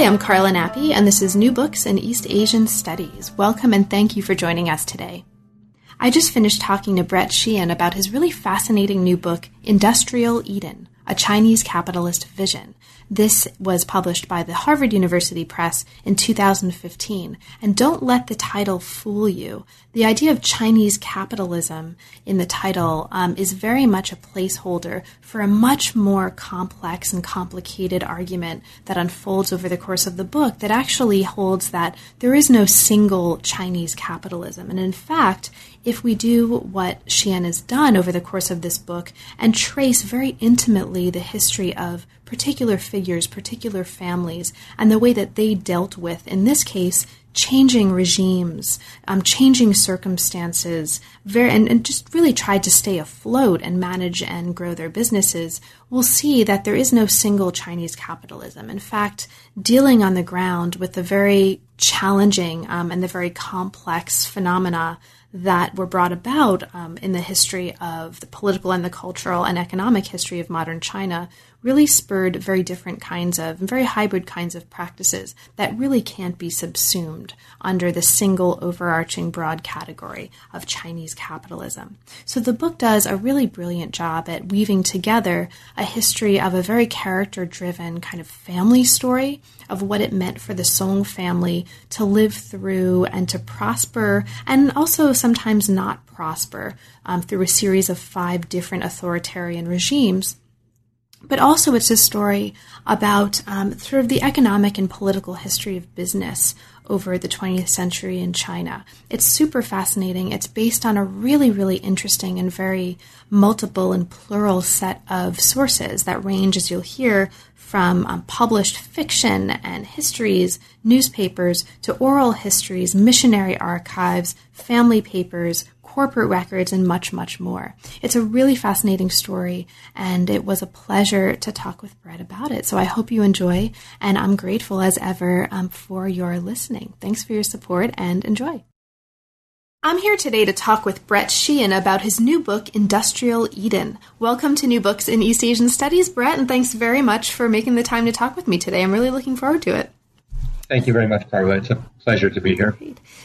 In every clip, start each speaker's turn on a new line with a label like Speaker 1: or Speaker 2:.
Speaker 1: Hi, I'm Carla Nappi, and this is New Books in East Asian Studies. Welcome and thank you for joining us today. I just finished talking to Brett Sheehan about his really fascinating new book, Industrial Eden A Chinese Capitalist Vision. This was published by the Harvard University Press in 2015. And don't let the title fool you. The idea of Chinese capitalism in the title um, is very much a placeholder for a much more complex and complicated argument that unfolds over the course of the book that actually holds that there is no single Chinese capitalism. And in fact, if we do what Sheehan has done over the course of this book and trace very intimately the history of particular figures, particular families, and the way that they dealt with, in this case, changing regimes, um, changing circumstances, very, and, and just really tried to stay afloat and manage and grow their businesses, we'll see that there is no single Chinese capitalism. In fact, dealing on the ground with the very challenging um, and the very complex phenomena that were brought about um, in the history of the political and the cultural and economic history of modern China really spurred very different kinds of, very hybrid kinds of practices that really can't be subsumed under the single overarching broad category of Chinese capitalism. So the book does a really brilliant job at weaving together a history of a very character driven kind of family story of what it meant for the Song family to live through and to prosper and also sometimes not prosper um, through a series of five different authoritarian regimes but also it's a story about um, sort of the economic and political history of business over the 20th century in China. It's super fascinating. It's based on a really, really interesting and very multiple and plural set of sources that range, as you'll hear, from um, published fiction and histories, newspapers, to oral histories, missionary archives, family papers, corporate records, and much, much more. It's a really fascinating story, and it was a pleasure to talk with Brett about it. So I hope you enjoy, and I'm grateful as ever um, for your listening. Thanks for your support and enjoy. I'm here today to talk with Brett Sheehan about his new book, Industrial Eden. Welcome to New Books in East Asian Studies, Brett, and thanks very much for making the time to talk with me today. I'm really looking forward to it.
Speaker 2: Thank you very much, Carla. It's a pleasure to be here.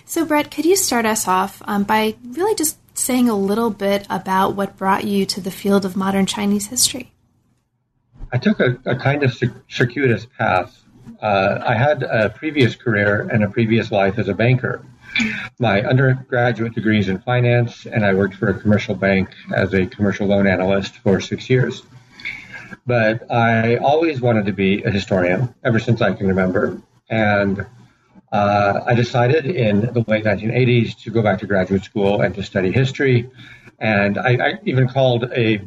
Speaker 1: So, Brett, could you start us off um, by really just saying a little bit about what brought you to the field of modern Chinese history?
Speaker 2: I took a, a kind of circuitous path. Uh, I had a previous career and a previous life as a banker. My undergraduate degree is in finance, and I worked for a commercial bank as a commercial loan analyst for six years. But I always wanted to be a historian ever since I can remember. And uh, I decided in the late 1980s to go back to graduate school and to study history. And I, I even called a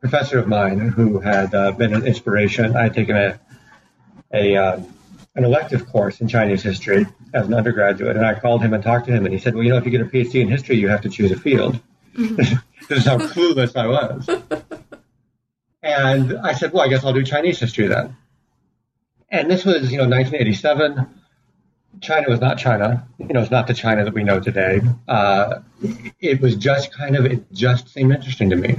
Speaker 2: professor of mine who had uh, been an inspiration. I had taken a, a uh, an elective course in Chinese history as an undergraduate, and I called him and talked to him, and he said, "Well, you know, if you get a PhD in history, you have to choose a field." Mm-hmm. this is how clueless I was. and I said, "Well, I guess I'll do Chinese history then." And this was, you know, 1987. China was not China. You know, it's not the China that we know today. Uh, it was just kind of, it just seemed interesting to me.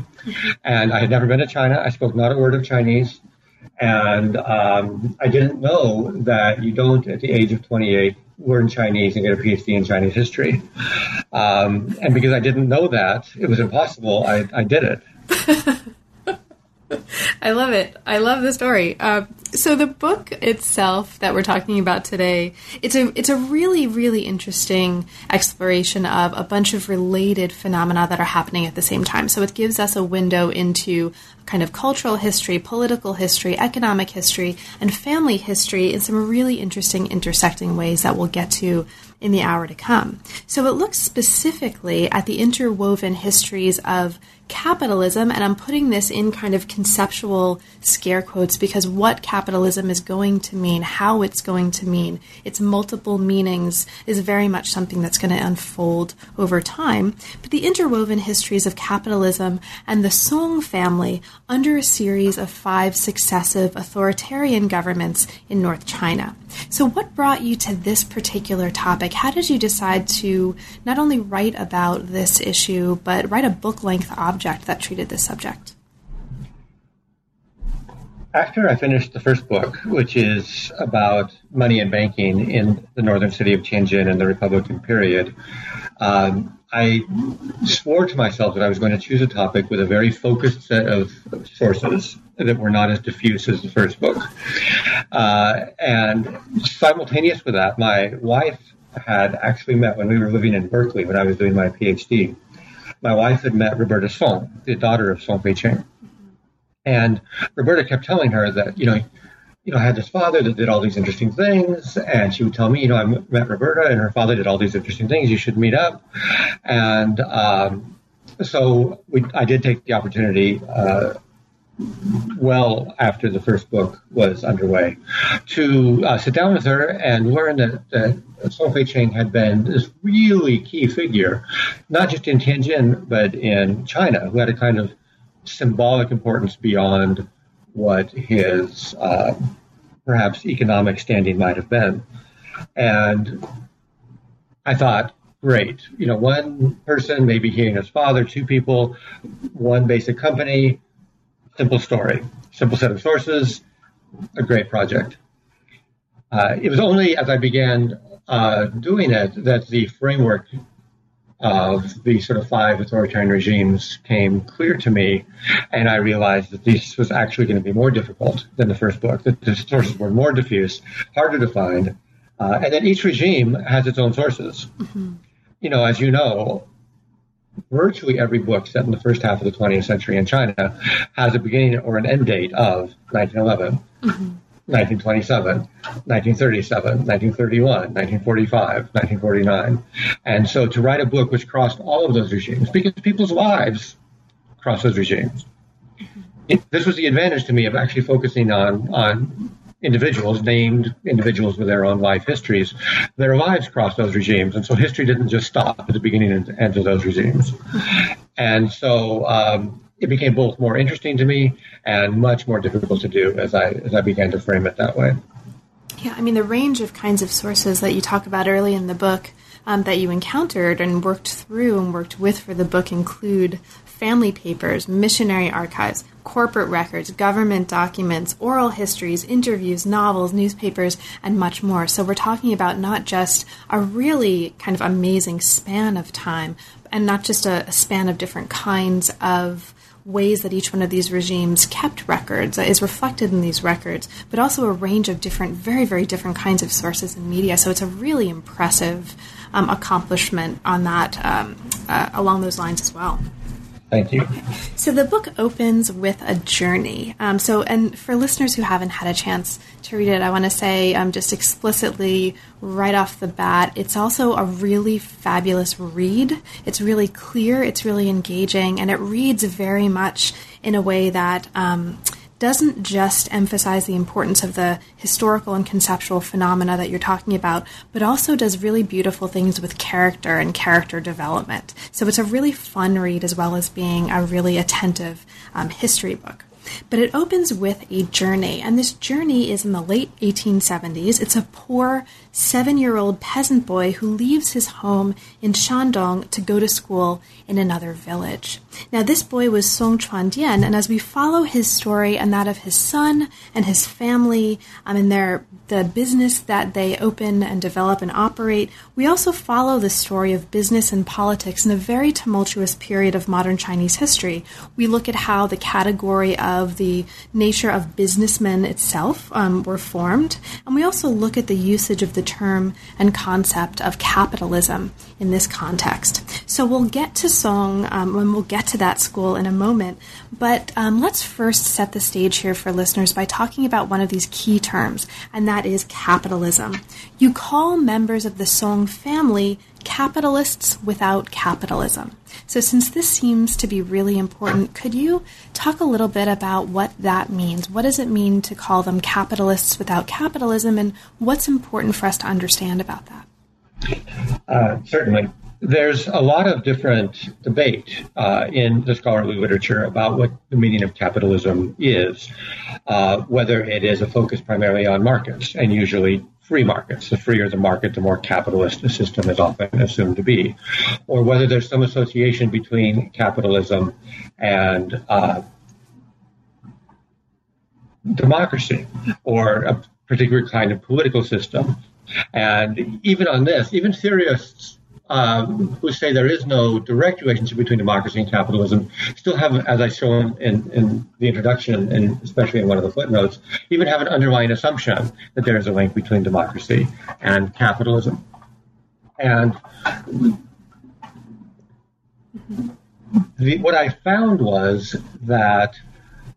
Speaker 2: And I had never been to China. I spoke not a word of Chinese. And um, I didn't know that you don't, at the age of 28, learn Chinese and get a PhD in Chinese history. Um, and because I didn't know that, it was impossible. I, I did it.
Speaker 1: I love it. I love the story. Uh, so the book itself that we're talking about today, it's a it's a really really interesting exploration of a bunch of related phenomena that are happening at the same time. So it gives us a window into kind of cultural history, political history, economic history, and family history in some really interesting intersecting ways that we'll get to in the hour to come. So it looks specifically at the interwoven histories of capitalism, and I'm putting this in kind of conceptual scare quotes because what capitalism is going to mean, how it's going to mean, its multiple meanings is very much something that's going to unfold over time. But the interwoven histories of capitalism and the Song family under a series of five successive authoritarian governments in North China. So, what brought you to this particular topic? How did you decide to not only write about this issue, but write a book length object that treated this subject?
Speaker 2: After I finished the first book, which is about money and banking in the northern city of Tianjin in the Republican period, um, I swore to myself that I was going to choose a topic with a very focused set of sources that were not as diffuse as the first book. Uh, and simultaneous with that, my wife had actually met when we were living in Berkeley when I was doing my PhD. My wife had met Roberta Song, the daughter of Song Fei-cheng. And Roberta kept telling her that, you know, you know, I had this father that did all these interesting things, and she would tell me, you know, I met Roberta, and her father did all these interesting things. You should meet up, and um, so we, I did take the opportunity. Uh, well after the first book was underway, to uh, sit down with her and learn that, that Song Fei-cheng had been this really key figure, not just in Tianjin, but in China, who had a kind of symbolic importance beyond what his uh, perhaps economic standing might have been. And I thought, great, you know, one person, maybe he and his father, two people, one basic company, simple story, simple set of sources, a great project. Uh, it was only as I began uh, doing it that the framework of the sort of five authoritarian regimes came clear to me, and I realized that this was actually going to be more difficult than the first book. That the sources were more diffuse, harder to find, uh, and that each regime has its own sources. Mm-hmm. You know, as you know, virtually every book set in the first half of the 20th century in China has a beginning or an end date of 1911. Mm-hmm. 1927, 1937, 1931, 1945, 1949. And so to write a book which crossed all of those regimes, because people's lives crossed those regimes. It, this was the advantage to me of actually focusing on, on individuals, named individuals with their own life histories. Their lives crossed those regimes. And so history didn't just stop at the beginning and end of those regimes. And so um, it became both more interesting to me and much more difficult to do as I as I began to frame it that way.
Speaker 1: Yeah, I mean the range of kinds of sources that you talk about early in the book um, that you encountered and worked through and worked with for the book include family papers, missionary archives, corporate records, government documents, oral histories, interviews, novels, newspapers, and much more. So we're talking about not just a really kind of amazing span of time, and not just a, a span of different kinds of ways that each one of these regimes kept records uh, is reflected in these records, but also a range of different, very, very different kinds of sources and media. So it's a really impressive um, accomplishment on that um, uh, along those lines as well.
Speaker 2: Thank you.
Speaker 1: So the book opens with a journey. Um, so, and for listeners who haven't had a chance to read it, I want to say um, just explicitly right off the bat, it's also a really fabulous read. It's really clear, it's really engaging, and it reads very much in a way that. Um, doesn't just emphasize the importance of the historical and conceptual phenomena that you're talking about, but also does really beautiful things with character and character development. So it's a really fun read as well as being a really attentive um, history book. But it opens with a journey, and this journey is in the late 1870s. It's a poor seven year old peasant boy who leaves his home in Shandong to go to school in another village. Now, this boy was Song Chuandian, and as we follow his story and that of his son and his family um, and their the business that they open and develop and operate, we also follow the story of business and politics in a very tumultuous period of modern Chinese history. We look at how the category of the nature of businessmen itself um, were formed, and we also look at the usage of the term and concept of capitalism in this context. So we'll get to Song um, and we'll get to that school in a moment. But um, let's first set the stage here for listeners by talking about one of these key terms, and that is capitalism. You call members of the Song family capitalists without capitalism. So, since this seems to be really important, could you talk a little bit about what that means? What does it mean to call them capitalists without capitalism, and what's important for us to understand about that?
Speaker 2: Uh, certainly. There's a lot of different debate uh, in the scholarly literature about what the meaning of capitalism is, uh, whether it is a focus primarily on markets, and usually free markets. The freer the market, the more capitalist the system is often assumed to be, or whether there's some association between capitalism and uh, democracy or a particular kind of political system. And even on this, even theorists um, who say there is no direct relationship between democracy and capitalism still have, as I show in, in the introduction and especially in one of the footnotes, even have an underlying assumption that there is a link between democracy and capitalism. And the, what I found was that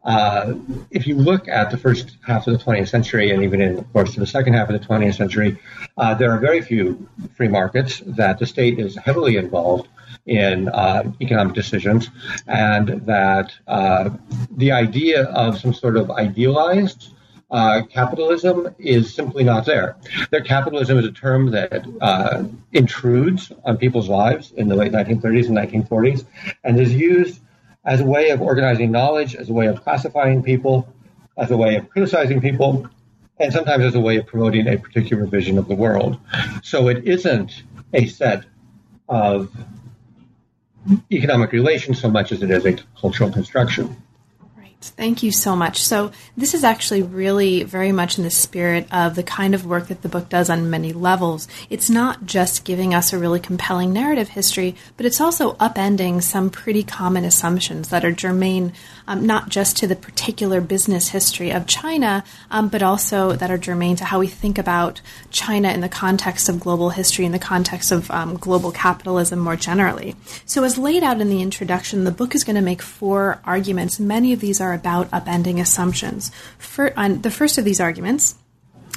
Speaker 2: uh, if you look at the first half of the 20th century and even in, of course, of the second half of the 20th century, uh, there are very few free markets that the state is heavily involved in uh, economic decisions, and that uh, the idea of some sort of idealized uh, capitalism is simply not there. Their capitalism is a term that uh, intrudes on people's lives in the late 1930s and 1940s and is used as a way of organizing knowledge, as a way of classifying people, as a way of criticizing people, and sometimes as a way of promoting a particular vision of the world. So it isn't a set of economic relations so much as it is a cultural construction.
Speaker 1: Thank you so much. So, this is actually really very much in the spirit of the kind of work that the book does on many levels. It's not just giving us a really compelling narrative history, but it's also upending some pretty common assumptions that are germane um, not just to the particular business history of China, um, but also that are germane to how we think about China in the context of global history, in the context of um, global capitalism more generally. So, as laid out in the introduction, the book is going to make four arguments. Many of these are about upending assumptions. For, the first of these arguments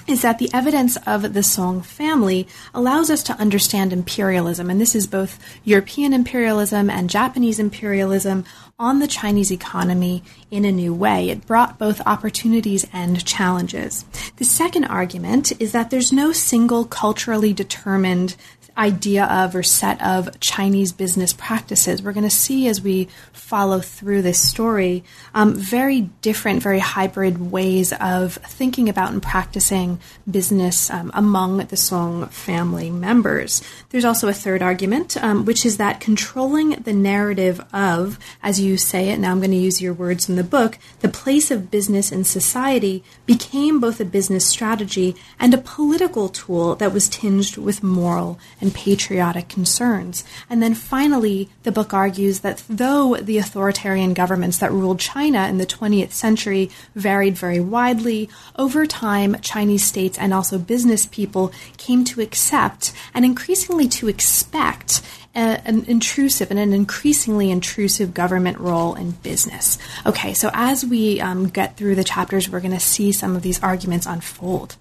Speaker 1: is that the evidence of the Song family allows us to understand imperialism, and this is both European imperialism and Japanese imperialism on the Chinese economy in a new way. It brought both opportunities and challenges. The second argument is that there's no single culturally determined idea of or set of Chinese business practices. We're going to see as we follow through this story um, very different, very hybrid ways of thinking about and practicing business um, among the Song family members. There's also a third argument, um, which is that controlling the narrative of, as you say it, now I'm going to use your words in the book, the place of business in society became both a business strategy and a political tool that was tinged with moral and patriotic concerns. And then finally, the book argues that though the authoritarian governments that ruled China in the 20th century varied very widely, over time, Chinese states and also business people came to accept and increasingly to expect an intrusive and an increasingly intrusive government role in business. Okay, so as we um, get through the chapters, we're going to see some of these arguments unfold.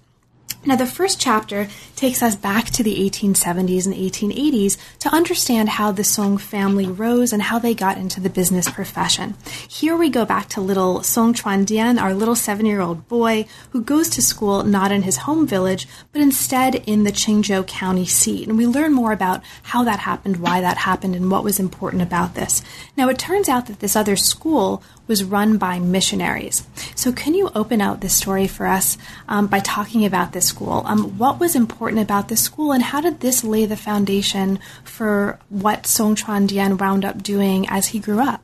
Speaker 1: Now, the first chapter takes us back to the 1870s and 1880s to understand how the Song family rose and how they got into the business profession. Here we go back to little Song Chuandian, our little seven year old boy who goes to school not in his home village, but instead in the Qingzhou County seat. And we learn more about how that happened, why that happened, and what was important about this. Now, it turns out that this other school was run by missionaries. So, can you open out this story for us um, by talking about this school? Um, what was important about this school, and how did this lay the foundation for what Song Chuan Dian wound up doing as he grew up?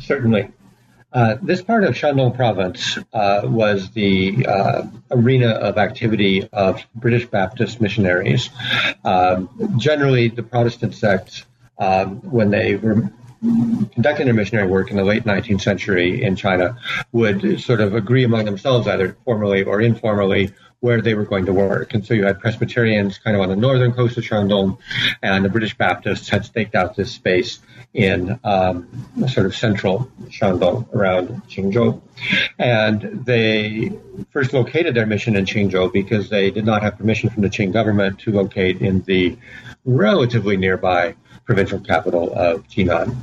Speaker 2: Certainly. Uh, this part of Shandong province uh, was the uh, arena of activity of British Baptist missionaries. Um, generally, the Protestant sects, um, when they were conducting their missionary work in the late 19th century in China would sort of agree among themselves, either formally or informally, where they were going to work. And so you had Presbyterians kind of on the northern coast of Shandong, and the British Baptists had staked out this space in um, sort of central Shandong around Qingzhou. And they first located their mission in Qingzhou because they did not have permission from the Qing government to locate in the relatively nearby provincial capital of Jinan.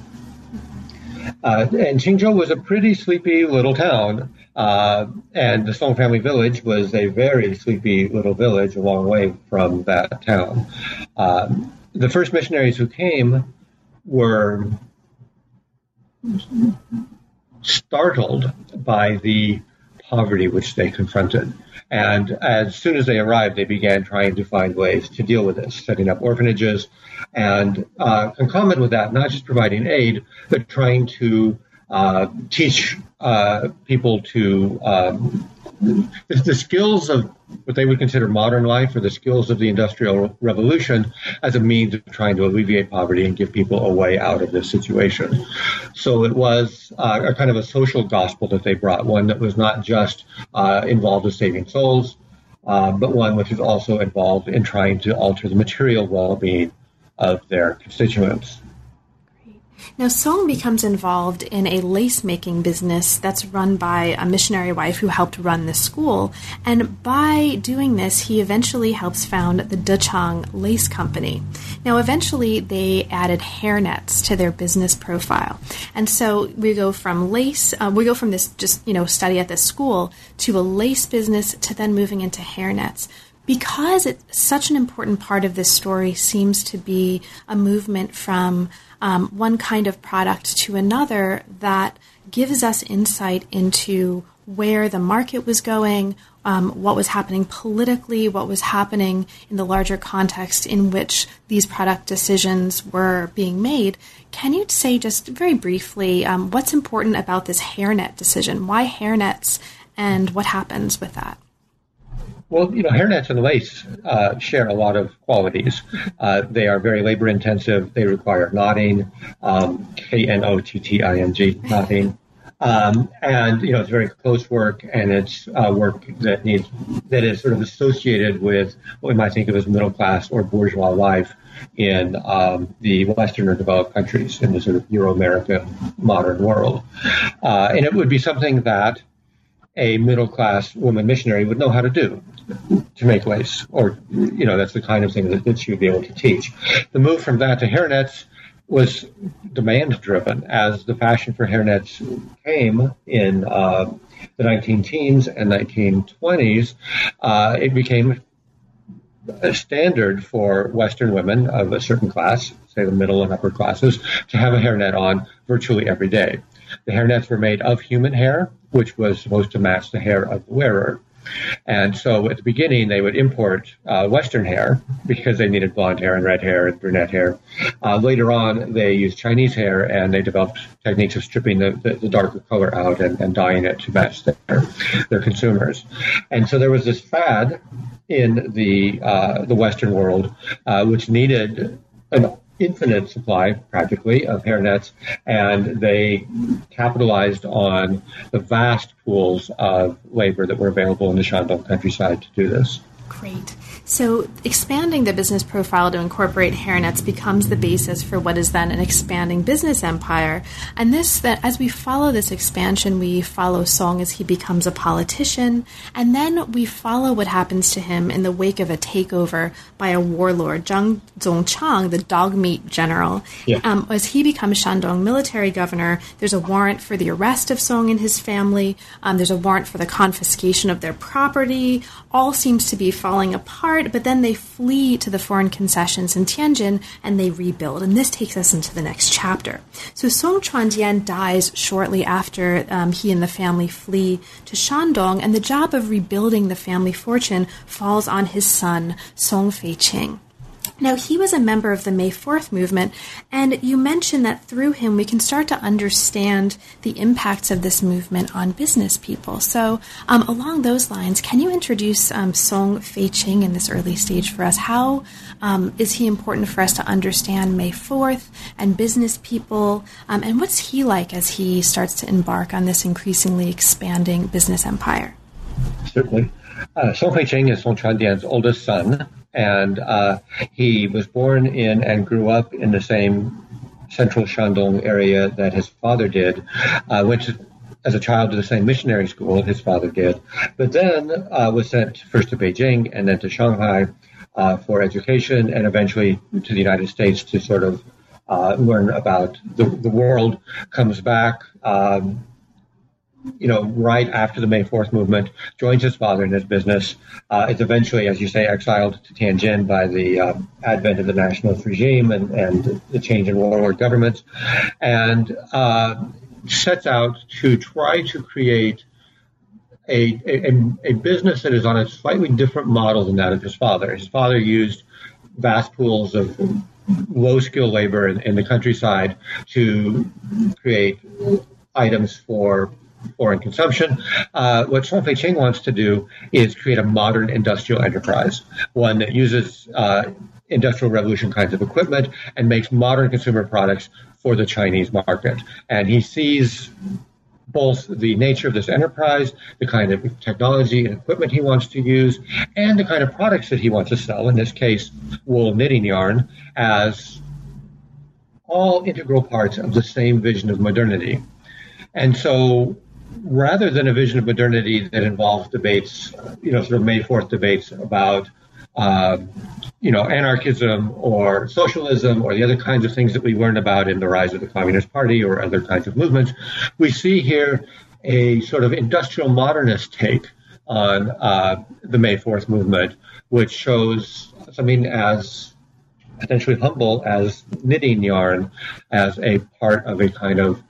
Speaker 2: Uh, and Qingzhou was a pretty sleepy little town, uh, and the Song family village was a very sleepy little village a long way from that town. Um, the first missionaries who came were startled by the poverty which they confronted. And as soon as they arrived, they began trying to find ways to deal with this, setting up orphanages, and uh, concomitant with that, not just providing aid, but trying to uh, teach uh, people to um, the skills of what they would consider modern life or the skills of the Industrial Revolution as a means of trying to alleviate poverty and give people a way out of this situation. So it was uh, a kind of a social gospel that they brought, one that was not just uh, involved in saving souls, uh, but one which was also involved in trying to alter the material well being of their constituents.
Speaker 1: Now, Song becomes involved in a lace making business that's run by a missionary wife who helped run the school. And by doing this, he eventually helps found the Dechang Lace Company. Now, eventually, they added hairnets to their business profile. And so we go from lace, uh, we go from this just, you know, study at this school to a lace business to then moving into hairnets because it's such an important part of this story seems to be a movement from um, one kind of product to another that gives us insight into where the market was going, um, what was happening politically, what was happening in the larger context in which these product decisions were being made. Can you say just very briefly um, what's important about this hairnet decision? Why hairnets and what happens with that?
Speaker 2: Well, you know, hairnets and lace uh, share a lot of qualities. Uh, they are very labor intensive. They require knotting, um, K N O T T I N G, knotting. Um, and you know it's very close work, and it's uh, work that needs that is sort of associated with what we might think of as middle class or bourgeois life in um, the Western or developed countries in the sort of Euro American modern world. Uh, and it would be something that a middle class woman missionary would know how to do to make lace, or you know, that's the kind of thing that, that she would be able to teach. The move from that to hairnets was demand driven as the fashion for hairnets came in uh, the 19 teens and 1920s. Uh, it became a standard for Western women of a certain class, say the middle and upper classes, to have a hairnet on virtually every day. The hairnets were made of human hair, which was supposed to match the hair of the wearer. And so at the beginning, they would import uh, Western hair because they needed blonde hair and red hair and brunette hair. Uh, later on, they used Chinese hair and they developed techniques of stripping the, the, the darker color out and, and, dyeing it to match their, their consumers. And so there was this fad in the uh, the Western world, uh, which needed an infinite supply, practically, of hairnets, and they capitalized on the vast pools of labor that were available in the Shandong countryside to do this.
Speaker 1: Great. So, expanding the business profile to incorporate hairnets becomes the basis for what is then an expanding business empire. And this, that as we follow this expansion, we follow Song as he becomes a politician, and then we follow what happens to him in the wake of a takeover by a warlord, Zhang Zongchang, the dog meat general. Yeah. Um, as he becomes Shandong military governor, there's a warrant for the arrest of Song and his family. Um, there's a warrant for the confiscation of their property. All seems to be falling apart but then they flee to the foreign concessions in Tianjin and they rebuild. And this takes us into the next chapter. So Song Chuandian dies shortly after um, he and the family flee to Shandong, and the job of rebuilding the family fortune falls on his son, Song Feiqing. Now, he was a member of the May 4th movement, and you mentioned that through him we can start to understand the impacts of this movement on business people. So, um, along those lines, can you introduce um, Song Fei-ching in this early stage for us? How um, is he important for us to understand May 4th and business people? Um, and what's he like as he starts to embark on this increasingly expanding business empire?
Speaker 2: Certainly. Uh, Song Fei-ching is Song Chuandian's oldest son and uh, he was born in and grew up in the same central Shandong area that his father did. Uh, went to, as a child to the same missionary school his father did, but then uh, was sent first to Beijing and then to Shanghai uh, for education, and eventually to the United States to sort of uh, learn about the, the world. Comes back. Um, you know, right after the May 4th movement, joins his father in his business. Uh, is eventually, as you say, exiled to Tianjin by the uh, advent of the nationalist regime and, and the change in warlord governments, and uh, sets out to try to create a, a, a business that is on a slightly different model than that of his father. His father used vast pools of low skill labor in, in the countryside to create items for foreign consumption. Uh, what Song Fei-ching wants to do is create a modern industrial enterprise, one that uses uh, industrial revolution kinds of equipment and makes modern consumer products for the Chinese market. And he sees both the nature of this enterprise, the kind of technology and equipment he wants to use, and the kind of products that he wants to sell, in this case, wool knitting yarn, as all integral parts of the same vision of modernity. And so rather than a vision of modernity that involves debates, you know, sort of May 4th debates about, uh, you know, anarchism or socialism or the other kinds of things that we learn about in the rise of the Communist Party or other kinds of movements, we see here a sort of industrial modernist take on uh, the May 4th movement, which shows something as potentially humble as knitting yarn as a part of a kind of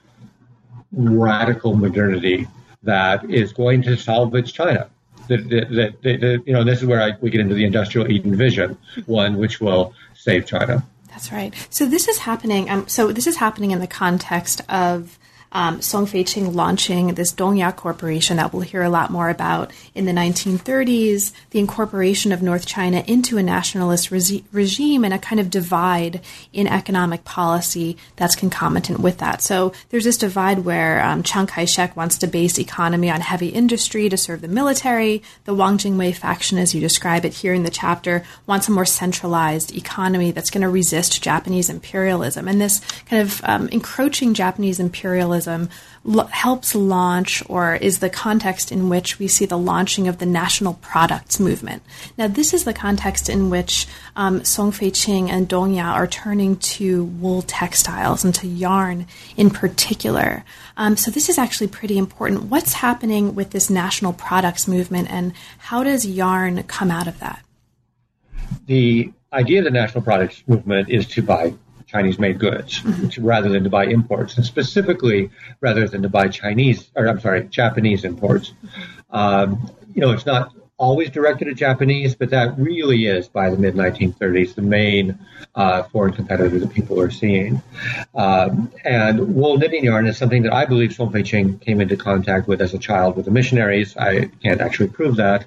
Speaker 2: radical modernity that is going to salvage China. That, that, that, you know, this is where I, we get into the industrial Eden vision, one which will save China.
Speaker 1: That's right. So this is happening. Um, so this is happening in the context of um, Song Fei-ching launching this Dongya Corporation that we'll hear a lot more about in the 1930s, the incorporation of North China into a nationalist re- regime and a kind of divide in economic policy that's concomitant with that. So there's this divide where um, Chiang Kai-shek wants to base economy on heavy industry to serve the military. The Wang Jingwei faction, as you describe it here in the chapter, wants a more centralized economy that's going to resist Japanese imperialism. And this kind of um, encroaching Japanese imperialism helps launch or is the context in which we see the launching of the national products movement. Now, this is the context in which um, Song Fei-ching and Dong Ya are turning to wool textiles and to yarn in particular. Um, so this is actually pretty important. What's happening with this national products movement and how does yarn come out of that?
Speaker 2: The idea of the national products movement is to buy Chinese made goods mm-hmm. rather than to buy imports, and specifically rather than to buy Chinese, or I'm sorry, Japanese imports. Um, you know, it's not always directed at Japanese, but that really is by the mid 1930s the main uh, foreign competitor that people are seeing. Um, and wool knitting yarn is something that I believe Song Fei-ching came into contact with as a child with the missionaries. I can't actually prove that.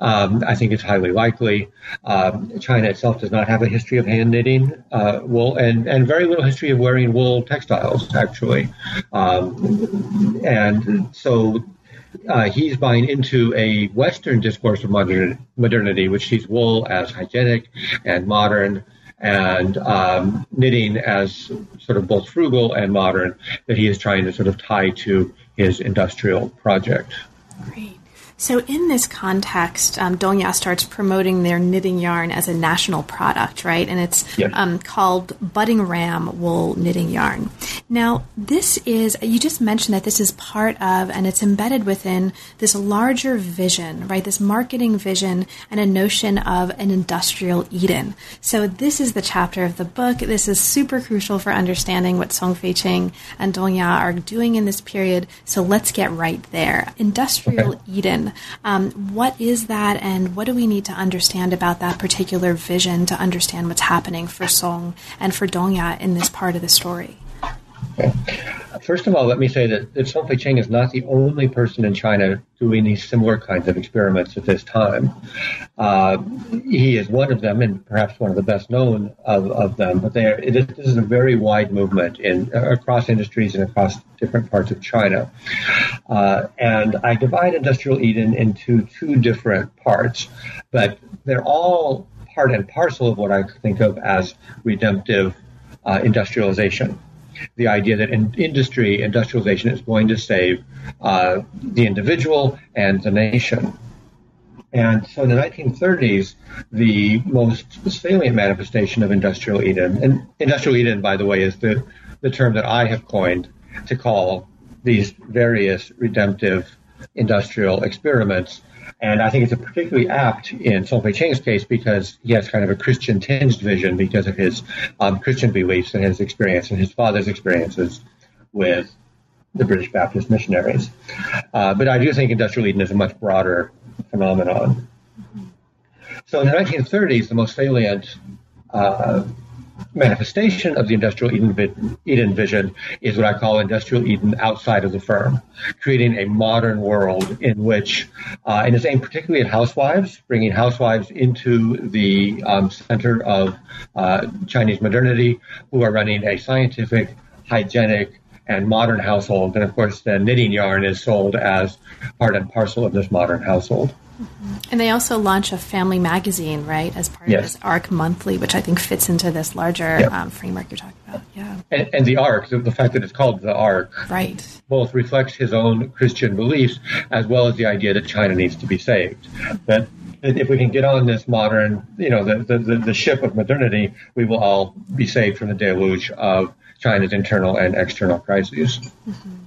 Speaker 2: Um, I think it's highly likely. Um, China itself does not have a history of hand knitting uh, wool and, and very little history of wearing wool textiles, actually. Um, and so uh, he's buying into a Western discourse of modern, modernity, which sees wool as hygienic and modern, and um, knitting as sort of both frugal and modern, that he is trying to sort of tie to his industrial project.
Speaker 1: Great. So, in this context, um, Dongya starts promoting their knitting yarn as a national product, right? And it's um, called Butting Ram Wool Knitting Yarn. Now, this is, you just mentioned that this is part of and it's embedded within this larger vision, right? This marketing vision and a notion of an industrial Eden. So, this is the chapter of the book. This is super crucial for understanding what Song Fei-ching and Dong Ya are doing in this period. So, let's get right there. Industrial okay. Eden. Um, what is that, and what do we need to understand about that particular vision to understand what's happening for Song and for Dong Ya in this part of the story?
Speaker 2: First of all, let me say that, that Song Fei-ching is not the only person in China doing these similar kinds of experiments at this time. Uh, he is one of them, and perhaps one of the best known of, of them. But are, this is a very wide movement in across industries and across different parts of China. Uh, and I divide Industrial Eden into two different parts, but they're all part and parcel of what I think of as redemptive uh, industrialization the idea that in industry, industrialization is going to save uh, the individual and the nation. And so in the 1930s, the most salient manifestation of industrial Eden, and industrial Eden, by the way, is the, the term that I have coined to call these various redemptive industrial experiments and I think it's particularly apt in Song Fei-ching's case because he has kind of a Christian tinged vision because of his um, Christian beliefs and his experience and his father's experiences with the British Baptist missionaries. Uh, but I do think industrial Eden is a much broader phenomenon. So in the 1930s, the most salient uh, manifestation of the industrial Eden, Eden vision is what I call industrial Eden outside of the firm, creating a modern world in which, uh, and it's aimed particularly at housewives, bringing housewives into the um, center of uh, Chinese modernity, who are running a scientific, hygienic, and modern household. And of course, the knitting yarn is sold as part and parcel of this modern household.
Speaker 1: And they also launch a family magazine, right, as part yes. of this Ark Monthly, which I think fits into this larger yep. um, framework you're talking about. Yeah.
Speaker 2: And, and the Ark, the, the, fact that it's called the Ark,
Speaker 1: right,
Speaker 2: both reflects his own Christian beliefs as well as the idea that China needs to be saved. That if we can get on this modern, you know, the, the, the ship of modernity, we will all be saved from the deluge of China's internal and external crises. Mm-hmm.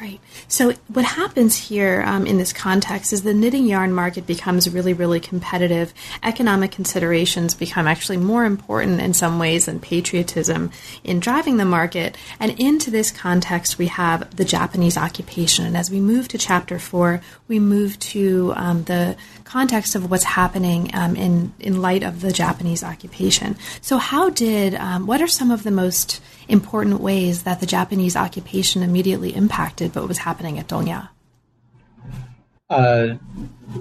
Speaker 1: Right. So what happens here um, in this context is the knitting yarn market becomes really, really competitive. Economic considerations become actually more important in some ways than patriotism in driving the market. And into this context, we have the Japanese occupation. And as we move to chapter four, we move to um, the context of what's happening um, in in light of the Japanese occupation. So, how did um, what are some of the most important ways that the Japanese occupation immediately impacted what was happening at Dongya?
Speaker 2: Uh,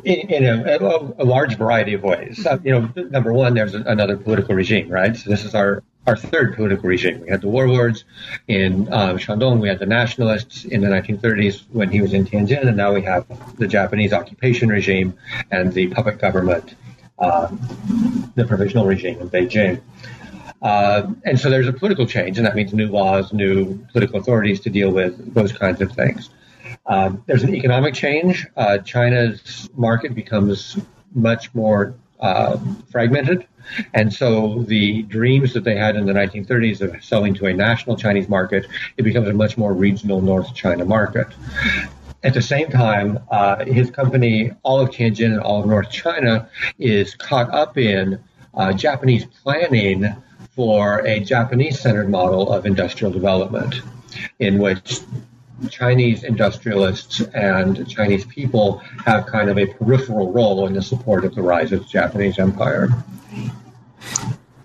Speaker 2: in, in a, a, large variety of ways. Uh, you know, number one, there's another political regime, right? So this is our our third political regime. We had the warlords in uh, Shandong. We had the nationalists in the 1930s when he was in Tianjin, and now we have the Japanese occupation regime and the puppet government, uh, the provisional regime in Beijing. Uh, and so there's a political change, and that means new laws, new political authorities to deal with those kinds of things. Um, there's an economic change. Uh, China's market becomes much more uh, fragmented. And so the dreams that they had in the 1930s of selling to a national Chinese market, it becomes a much more regional North China market. At the same time, uh, his company, all of Tianjin and all of North China, is caught up in uh, Japanese planning for a Japanese centered model of industrial development in which Chinese industrialists and Chinese people have kind of a peripheral role in the support of the rise of the Japanese empire.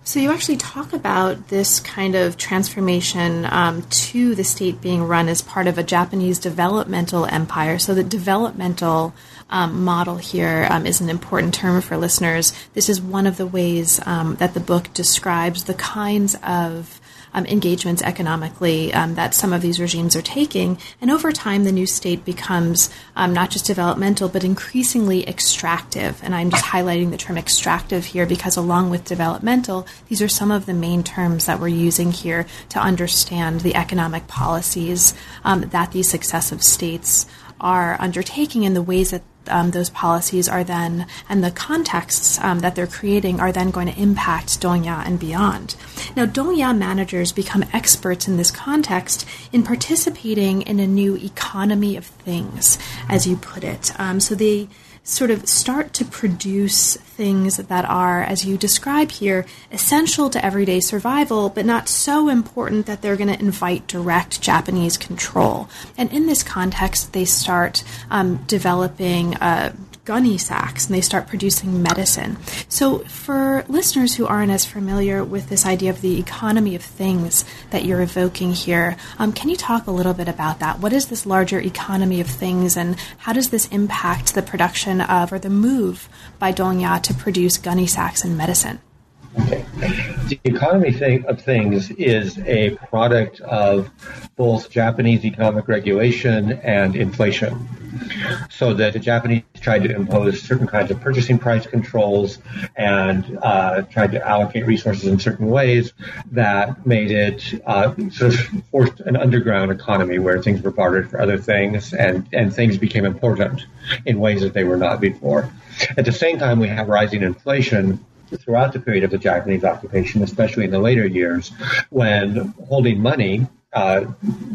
Speaker 1: So you actually talk about this kind of transformation um, to the state being run as part of a Japanese developmental empire. So the developmental um, model here um, is an important term for listeners. This is one of the ways um, that the book describes the kinds of um, engagements economically um, that some of these regimes are taking. And over time, the new state becomes um, not just developmental, but increasingly extractive. And I'm just highlighting the term extractive here because, along with developmental, these are some of the main terms that we're using here to understand the economic policies um, that these successive states are undertaking and the ways that um, those policies are then, and the contexts um, that they're creating are then going to impact Dongya and beyond. Now, Dongya managers become experts in this context in participating in a new economy of things, as you put it. Um, so they sort of start to produce things that are, as you describe here, essential to everyday survival, but not so important that they're going to invite direct Japanese control. And in this context, they start um, developing uh, gunny sacks and they start producing medicine. So, for listeners who aren't as familiar with this idea of the economy of things that you're evoking here, um, can you talk a little bit about that? What is this larger economy of things and how does this impact the production of or the move by Dongya to produce gunny sacks and medicine?
Speaker 2: Okay. The economy thing of things is a product of both Japanese economic regulation and inflation. So that the Japanese tried to impose certain kinds of purchasing price controls and uh, tried to allocate resources in certain ways that made it uh, sort of forced an underground economy where things were bartered for other things and, and things became important in ways that they were not before. At the same time, we have rising inflation throughout the period of the Japanese occupation, especially in the later years, when holding money, uh,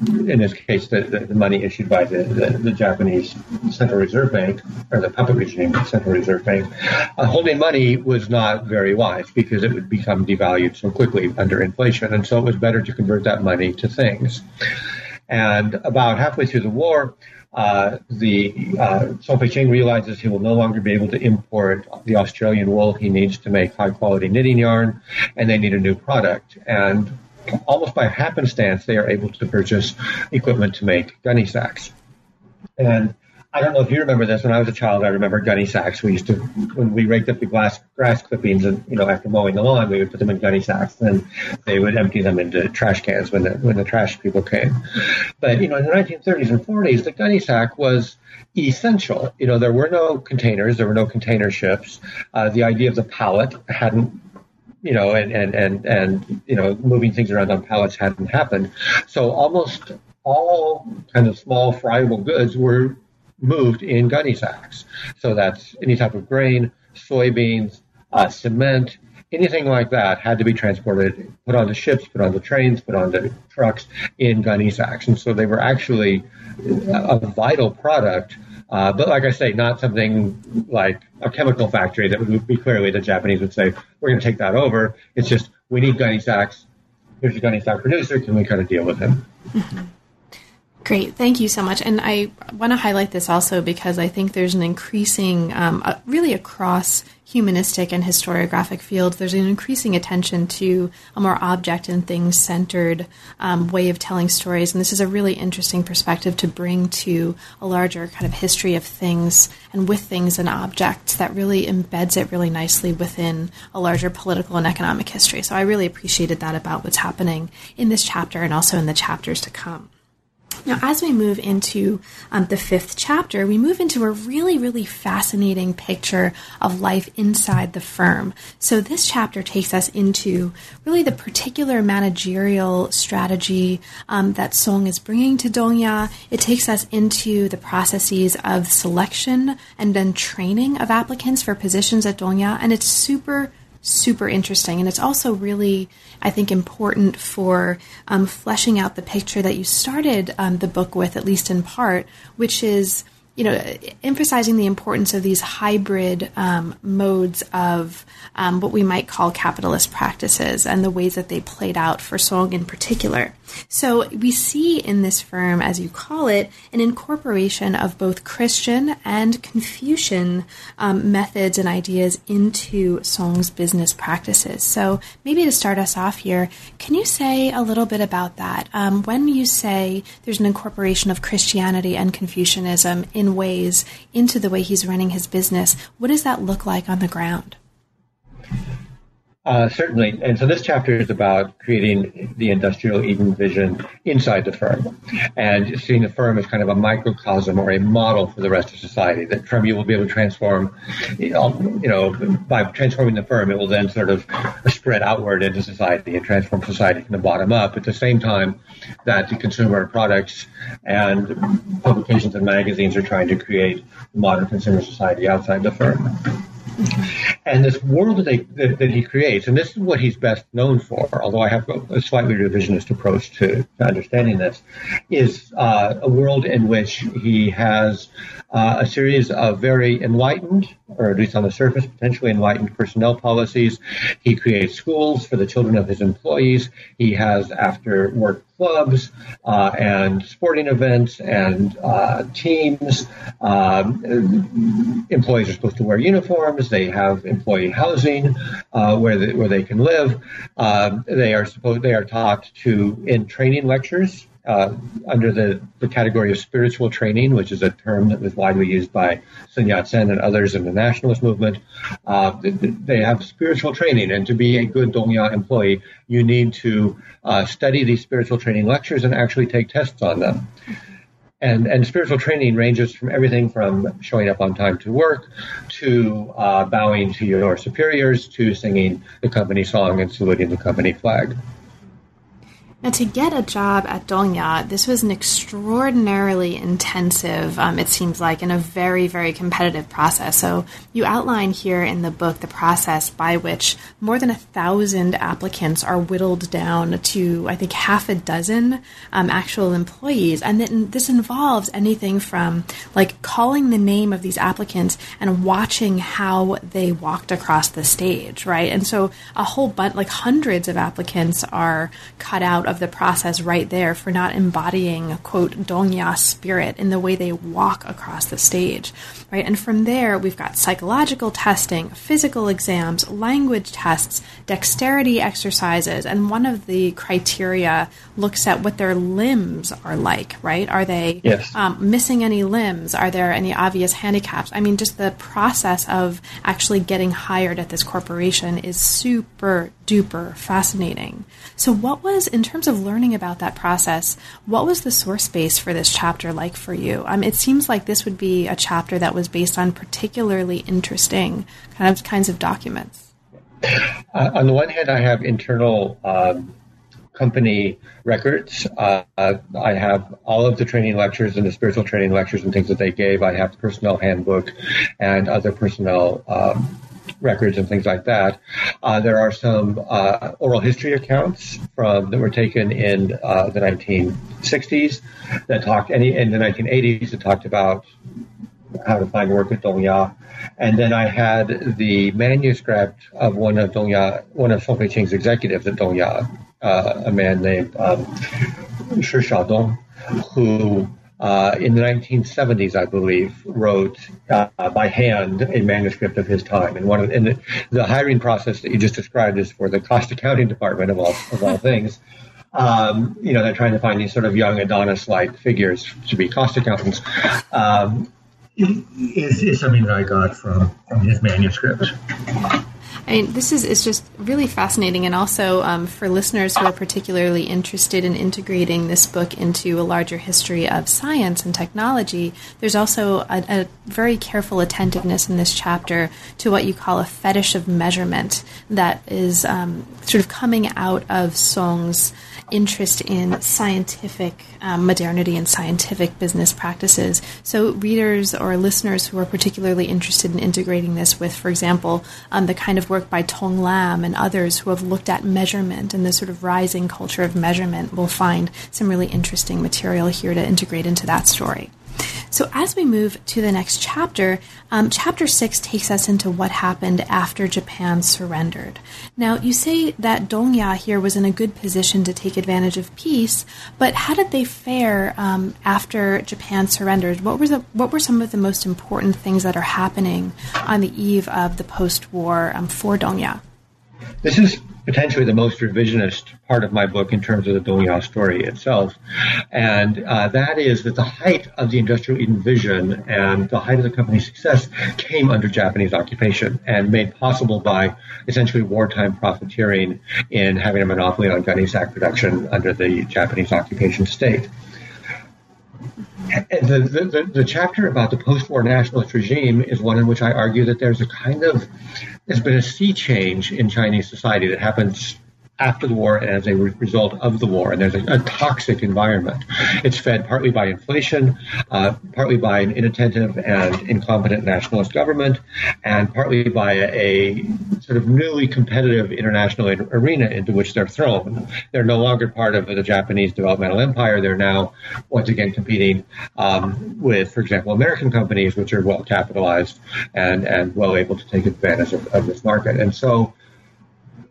Speaker 2: in this case, the, the, money issued by the, the, the, Japanese Central Reserve Bank, or the puppet regime Central Reserve Bank, uh, holding money was not very wise because it would become devalued so quickly under inflation. And so it was better to convert that money to things. And about halfway through the war, uh, the uh, Song Fei-ching realizes he will no longer be able to import the Australian wool he needs to make high quality knitting yarn, and they need a new product. And almost by happenstance, they are able to purchase equipment to make gunny sacks. And I don't know if you remember this. When I was a child, I remember gunny sacks. We used to, when we raked up the glass, grass clippings, and you know, after mowing the lawn, we would put them in gunny sacks, and they would empty them into trash cans when the when the trash people came. But you know, in the 1930s and 40s, the gunny sack was essential. You know, there were no containers, there were no container ships. Uh, the idea of the pallet hadn't you know, and, and, and, and, you know, moving things around on pallets hadn't happened. So almost all kind of small friable goods were moved in gunny sacks. So that's any type of grain, soybeans, uh, cement, anything like that had to be transported, put on the ships, put on the trains, put on the trucks in gunny sacks. And so they were actually a vital product. Uh, but like I say, not something like a chemical factory that would be clearly the Japanese would say, we're going to take that over. It's just, we need gunny sacks. Here's a gunny sack producer. Can we kind of deal with him?
Speaker 1: Great, thank you so much. And I want to highlight this also because I think there's an increasing, um, really across humanistic and historiographic fields, there's an increasing attention to a more object and things centered um, way of telling stories. And this is a really interesting perspective to bring to a larger kind of history of things and with things and objects that really embeds it really nicely within a larger political and economic history. So I really appreciated that about what's happening in this chapter and also in the chapters to come. Now, as we move into um, the fifth chapter, we move into a really, really fascinating picture of life inside the firm. So, this chapter takes us into really the particular managerial strategy um, that Song is bringing to Dongya. It takes us into the processes of selection and then training of applicants for positions at Dongya, and it's super super interesting. And it's also really, I think, important for um, fleshing out the picture that you started um, the book with, at least in part, which is you know, emphasizing the importance of these hybrid um, modes of um, what we might call capitalist practices and the ways that they played out for Song in particular. So we see in this firm, as you call it, an incorporation of both Christian and Confucian um, methods and ideas into Song's business practices. So maybe to start us off here, can you say a little bit about that? Um, when you say there's an incorporation of Christianity and Confucianism in ways into the way he's running his business. What does that look like on the ground?
Speaker 2: Uh, certainly. And so this chapter is about creating the industrial Eden vision inside the firm and seeing the firm as kind of a microcosm or a model for the rest of society. That firm you will be able to transform, you know, by transforming the firm, it will then sort of spread outward into society and transform society from the bottom up. At the same time that the consumer products and publications and magazines are trying to create modern consumer society outside the firm. And this world that, they, that, that, he creates, and this is what he's best known for, although I have a slightly revisionist approach to, to understanding this, is uh, a world in which he has uh, a series of very enlightened, or at least on the surface, potentially enlightened personnel policies. He creates schools for the children of his employees. He has after work clubs uh, and sporting events and uh, teams. Um, employees are supposed to wear uniforms. They have employee housing uh, where they, where they can live. Um, they are supposed they are taught to in training lectures uh, under the, the category of spiritual training, which is a term that was widely used by Sun Yat-sen and others in the nationalist movement. Uh, they have spiritual training, and to be a good Dongya employee, you need to uh, study these spiritual training lectures and actually take tests on them. And, and spiritual training ranges from everything from showing up on time to work to uh, bowing to your superiors to singing the company song and saluting the company flag.
Speaker 1: Now, to get a job at Dongya, this was an extraordinarily intensive, um, it seems like, and a very, very competitive process. So, you outline here in the book the process by which more than a thousand applicants are whittled down to, I think, half a dozen um, actual employees. And then this involves anything from like calling the name of these applicants and watching how they walked across the stage, right? And so, a whole bunch, like hundreds of applicants are cut out of the process right there for not embodying quote Dongya spirit in the way they walk across the stage, right? And from there, we've got psychological testing, physical exams, language tests, dexterity exercises, and one of the criteria looks at what their limbs are like, right? Are they
Speaker 2: yes.
Speaker 1: um, missing any limbs? Are there any obvious handicaps? I mean, just the process of actually getting hired at this corporation is super duper fascinating. So, what was, in terms of learning about that process, what was the source base for this chapter like for you? Um, it seems like this would be a chapter that was based on particularly interesting kind of kinds of documents.
Speaker 2: Uh, on the one hand, I have internal um, company records. Uh, I have all of the training lectures and the spiritual training lectures and things that they gave. I have the personnel handbook and other personnel um, records and things like that. Uh, there are some uh, oral history accounts from that were taken in uh, the 1960s that talked any in the 1980s that talked about how to find work at Dongya. And then I had the manuscript of one of Dongya, one of Song Fei-qing's executives at Dongya, uh, a man named um, Shi Xiaodong, who uh, in the 1970s, I believe, wrote uh, by hand a manuscript of his time. And one of and the, the, hiring process that you just described is for the cost accounting department of all of all things. Um, you know, they're trying to find these sort of young Adonis-like figures to be cost accountants. Um, is, is something that I got from, from his manuscript.
Speaker 1: I mean, this is it's just really fascinating, and also um, for listeners who are particularly interested in integrating this book into a larger history of science and technology. There's also a, a very careful attentiveness in this chapter to what you call a fetish of measurement that is um, sort of coming out of Song's interest in scientific um, modernity and scientific business practices. So, readers or listeners who are particularly interested in integrating this with, for example, um, the kind of work by Tong Lam and others who have looked at measurement and the sort of rising culture of measurement will find some really interesting material here to integrate into that story. So, as we move to the next chapter, um, chapter six takes us into what happened after Japan surrendered. Now, you say that Dongya here was in a good position to take advantage of peace, but how did they fare um, after Japan surrendered? What were the what were some of the most important things that are happening on the eve of the post-war um, for Dongya?
Speaker 2: This is potentially the most revisionist part of my book in terms of the Dongya story itself. And uh, that is that the height of the industrial vision and the height of the company's success came under Japanese occupation and made possible by essentially wartime profiteering in having a monopoly on gunny sack production under the Japanese occupation state. The, the, the, chapter about the post-war nationalist regime is one in which I argue that there's a kind of there's been a sea change in Chinese society that happens after the war and as a result of the war. And there's a, a toxic environment. It's fed partly by inflation, uh, partly by an inattentive and incompetent nationalist government, and partly by a, a, sort of newly competitive international arena into which they're thrown. They're no longer part of the Japanese developmental empire. They're now once again competing um, with, for example, American companies, which are well capitalized and, and well able to take advantage of, of this market. And so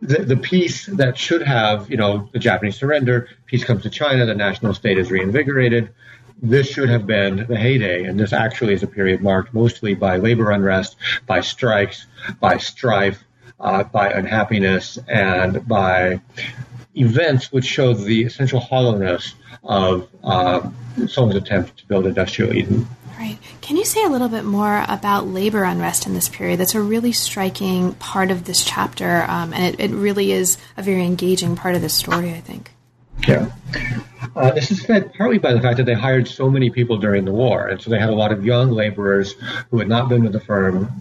Speaker 2: the, the peace that should have, you know, the Japanese surrender, peace comes to China, the national state is reinvigorated. This should have been the heyday, and this actually is a period marked mostly by labor unrest, by strikes, by strife, uh, by unhappiness, and by events which show the essential hollowness of uh, Song's attempt to build industrial Eden.
Speaker 1: Right. Can you say a little bit more about labor unrest in this period? That's a really striking part of this chapter, um, and it, it, really is a very engaging part of the story, I think.
Speaker 2: Yeah. Uh, this is fed partly by the fact that they hired so many people during the war, and so they had a lot of young laborers who had not been with the firm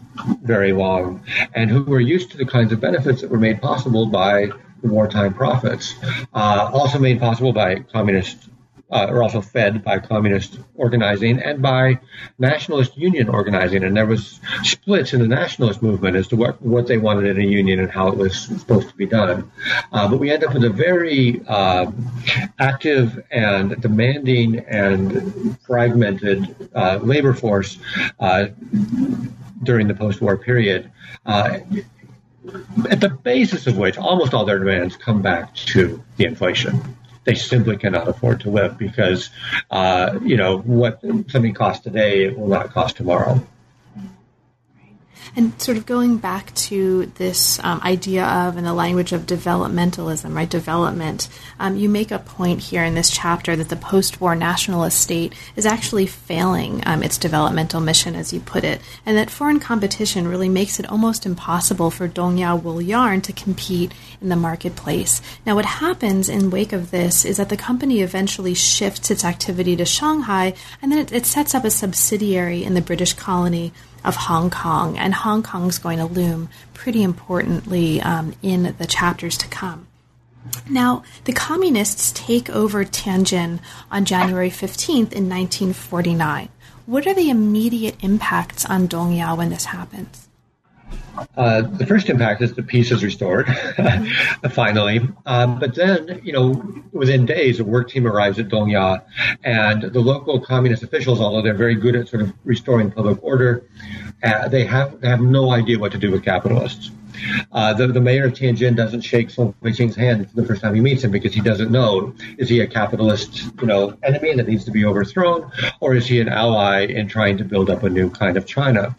Speaker 2: very long and who were used to the kinds of benefits that were made possible by wartime profits, uh, also made possible by communist uh, are also fed by communist organizing and by nationalist union organizing. And there was splits in the nationalist movement as to what, what they wanted in a union and how it was supposed to be done. Uh, but we end up with a very uh, active and demanding and fragmented uh, labor force uh, during the post-war period uh, at the basis of which almost all their demands come back to the inflation they simply cannot afford to live because, uh, you know, what something costs today it will not cost tomorrow.
Speaker 1: And sort of going back to this um, idea of, in the language of developmentalism, right? Development. Um, you make a point here in this chapter that the post-war nationalist state is actually failing um, its developmental mission, as you put it, and that foreign competition really makes it almost impossible for Dongya wool yarn to compete in the marketplace. Now, what happens in wake of this is that the company eventually shifts its activity to Shanghai, and then it, it sets up a subsidiary in the British colony of Hong Kong, and Hong Kong is going to loom pretty importantly um, in the chapters to come. Now, the communists take over Tianjin on January 15th in 1949. What are the immediate impacts on Dongya when this happens?
Speaker 2: Uh, the first impact is the peace is restored, finally. Um, but then, you know, within days, a work team arrives at Dongya, and the local communist officials, although they're very good at sort of restoring public order, uh, they have they have no idea what to do with capitalists. Uh, the, the mayor of Tianjin doesn't shake Song Fei-ching's hand the first time he meets him because he doesn't know is he a capitalist, you know, enemy that needs to be overthrown, or is he an ally in trying to build up a new kind of China?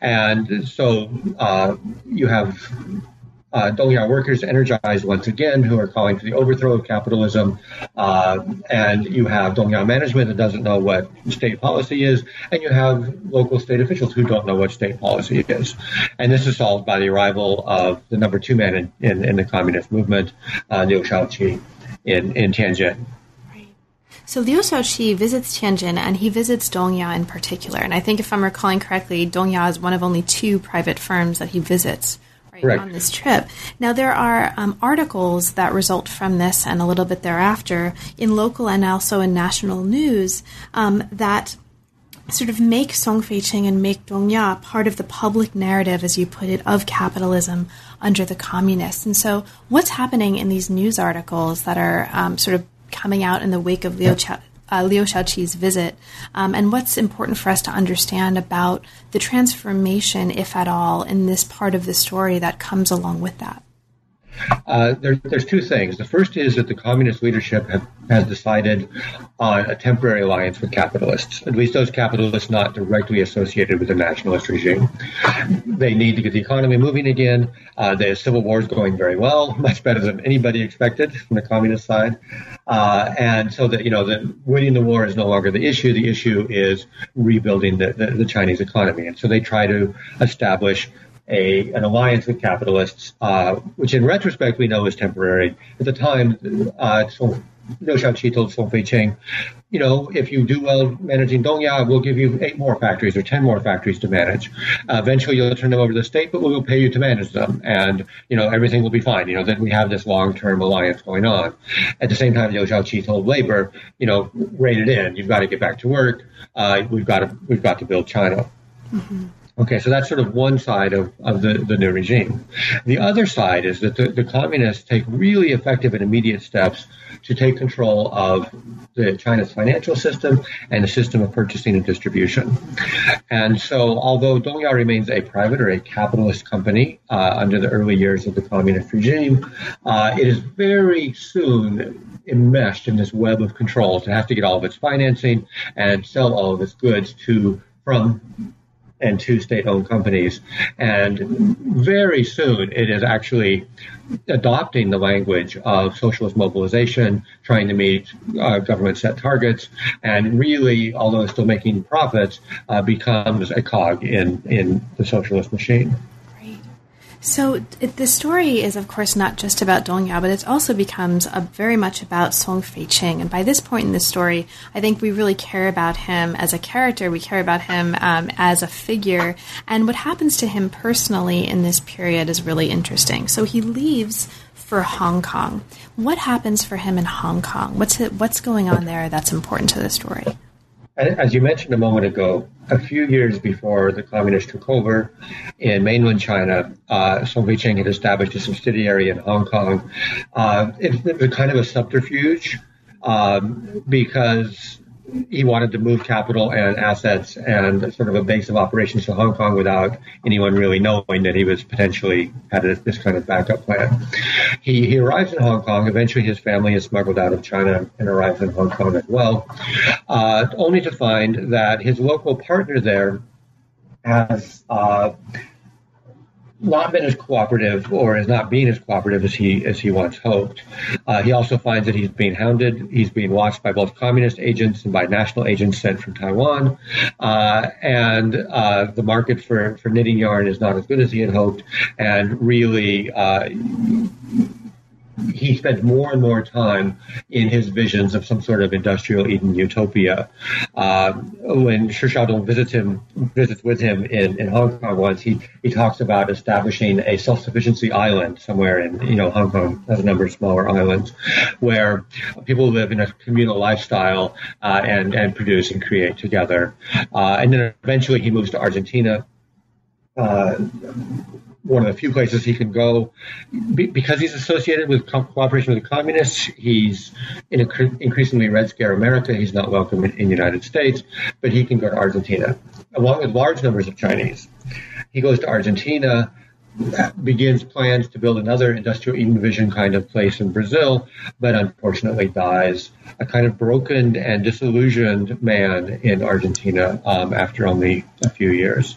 Speaker 2: And so uh, you have uh, Dongya workers energized once again who are calling for the overthrow of capitalism. Uh, and you have Dongya management that doesn't know what state policy is. And you have local state officials who don't know what state policy is. And this is solved by the arrival of the number two man in, in, in the communist movement, uh, Liu Shaoqi, in, in Tianjin.
Speaker 1: So Liu Shaoqi visits Tianjin and he visits Dongya in particular. And I think if I'm recalling correctly, Dongya is one of only two private firms that he visits right, on this trip. Now, there are um, articles that result from this and a little bit thereafter in local and also in national news um, that sort of make Song Fei-ching and make Dongya part of the public narrative, as you put it, of capitalism under the communists. And so, what's happening in these news articles that are um, sort of coming out in the wake of Liu, Ch- uh, Liu Shaoqi's visit, um, and what's important for us to understand about the transformation, if at all, in this part of the story that comes along with that.
Speaker 2: Uh, there, there's two things. The first is that the communist leadership have, has decided on a temporary alliance with capitalists, at least those capitalists not directly associated with the nationalist regime. They need to get the economy moving again. Uh, the civil war is going very well, much better than anybody expected from the communist side. Uh, and so that, you know, the, winning the war is no longer the issue. The issue is rebuilding the, the, the Chinese economy. And so they try to establish a, an alliance with capitalists, uh, which in retrospect we know is temporary. At the time, uh, Liu Shaoqi told Song Fei-cheng, you know, if you do well managing Dongya, we'll give you eight more factories or ten more factories to manage. Uh, eventually, you'll turn them over to the state, but we'll pay you to manage them, and you know everything will be fine. You know, then we have this long-term alliance going on. At the same time, Liu Shaoqi told labor, you know, rein it in. You've got to get back to work. Uh, we've got to we've got to build China. Mm-hmm. Okay, so that's sort of one side of, of the, the new regime. The other side is that the, the communists take really effective and immediate steps to take control of the China's financial system and the system of purchasing and distribution. And so, although Dongya remains a private or a capitalist company uh, under the early years of the communist regime, uh, it is very soon enmeshed in this web of control to have to get all of its financing and sell all of its goods to from and two state-owned companies. And very soon, it is actually adopting the language of socialist mobilization, trying to meet uh, government set targets, and really, although it's still making profits, uh, becomes a cog in, in the socialist machine.
Speaker 1: So it, the story is, of course, not just about Dongya, but it also becomes a, very much about Song Fei-cheng. And by this point in the story, I think we really care about him as a character. We care about him um, as a figure. And what happens to him personally in this period is really interesting. So he leaves for Hong Kong. What happens for him in Hong Kong? What's it, what's going on there that's important to the story?
Speaker 2: As you mentioned a moment ago, a few years before the communists took over in mainland China, uh, Song Fei-cheng had established a subsidiary in Hong Kong. Uh, it, it was kind of a subterfuge um, because he wanted to move capital and assets and sort of a base of operations to Hong Kong without anyone really knowing that he was potentially had a, this kind of backup plan. He, he arrives in Hong Kong. Eventually, his family is smuggled out of China and arrives in Hong Kong as well, uh, only to find that his local partner there has uh, not been as cooperative or is not being as cooperative as he as he once hoped. Uh, he also finds that he's being hounded. He's being watched by both communist agents and by national agents sent from Taiwan. Uh, and uh, the market for, for knitting yarn is not as good as he had hoped. And really, uh, he spends more and more time in his visions of some sort of industrial Eden utopia. Uh, when Shi Xiaodong visits him, visits with him in, in Hong Kong once, he, he talks about establishing a self-sufficiency island somewhere in, you know, Hong Kong has a number of smaller islands where people live in a communal lifestyle uh, and, and produce and create together. Uh, and then eventually he moves to Argentina. Uh, one of the few places he can go because he's associated with cooperation with the communists. He's in increasingly Red Scare America. He's not welcome in, in the United States, but he can go to Argentina along with large numbers of Chinese. He goes to Argentina, begins plans to build another industrial Eden Vision kind of place in Brazil, but unfortunately dies a kind of broken and disillusioned man in Argentina um, after only a few years.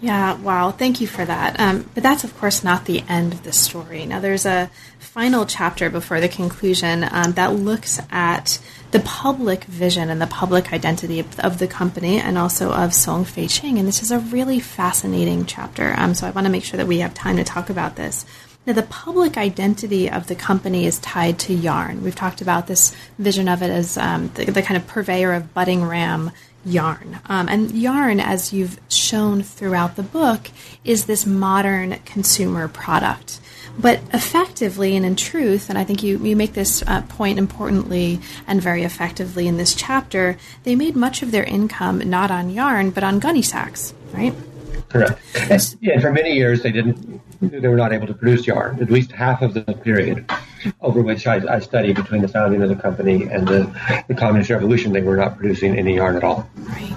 Speaker 1: Yeah, wow. Thank you for that. Um, but that's, of course, not the end of the story. Now, there's a final chapter before the conclusion um, that looks at the public vision and the public identity of, of, the company and also of Song Fei-cheng. And this is a really fascinating chapter. Um, so I want to make sure that we have time to talk about this. Now, the public identity of the company is tied to yarn. We've talked about this vision of it as um, the, the, kind of purveyor of Butting Ram yarn. Um, and yarn, as you've shown throughout the book, is this modern consumer product. But effectively and in truth, and I think you, you make this uh, point importantly and very effectively in this chapter, they made much of their income not on yarn, but on gunny sacks, right?
Speaker 2: Correct. And, yeah, for many years, they didn't they were not able to produce yarn, at least half of the period over which I, I studied between the founding of the company and the, the communist revolution. They were not producing any yarn at all.
Speaker 1: Right.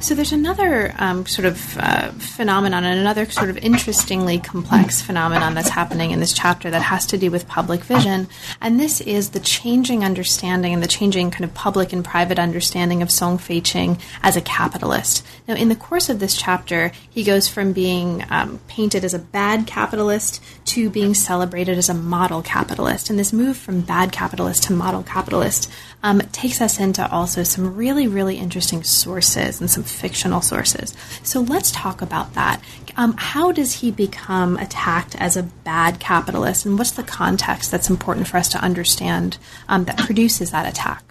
Speaker 1: So there's another um, sort of uh, phenomenon and another sort of interestingly complex phenomenon that's happening in this chapter that has to do with public vision, and this is the changing understanding and the changing kind of public and private understanding of Song Fei-ching as a capitalist. Now, in the course of this chapter, he goes from being um, painted as a bad capitalist to being celebrated as a model capitalist, and this move from bad capitalist to model capitalist um, takes us into also some really, really interesting sources and some fictional sources. So let's talk about that. Um, how does he become attacked as a bad capitalist, and what's the context that's important for us to understand um, that produces that attack?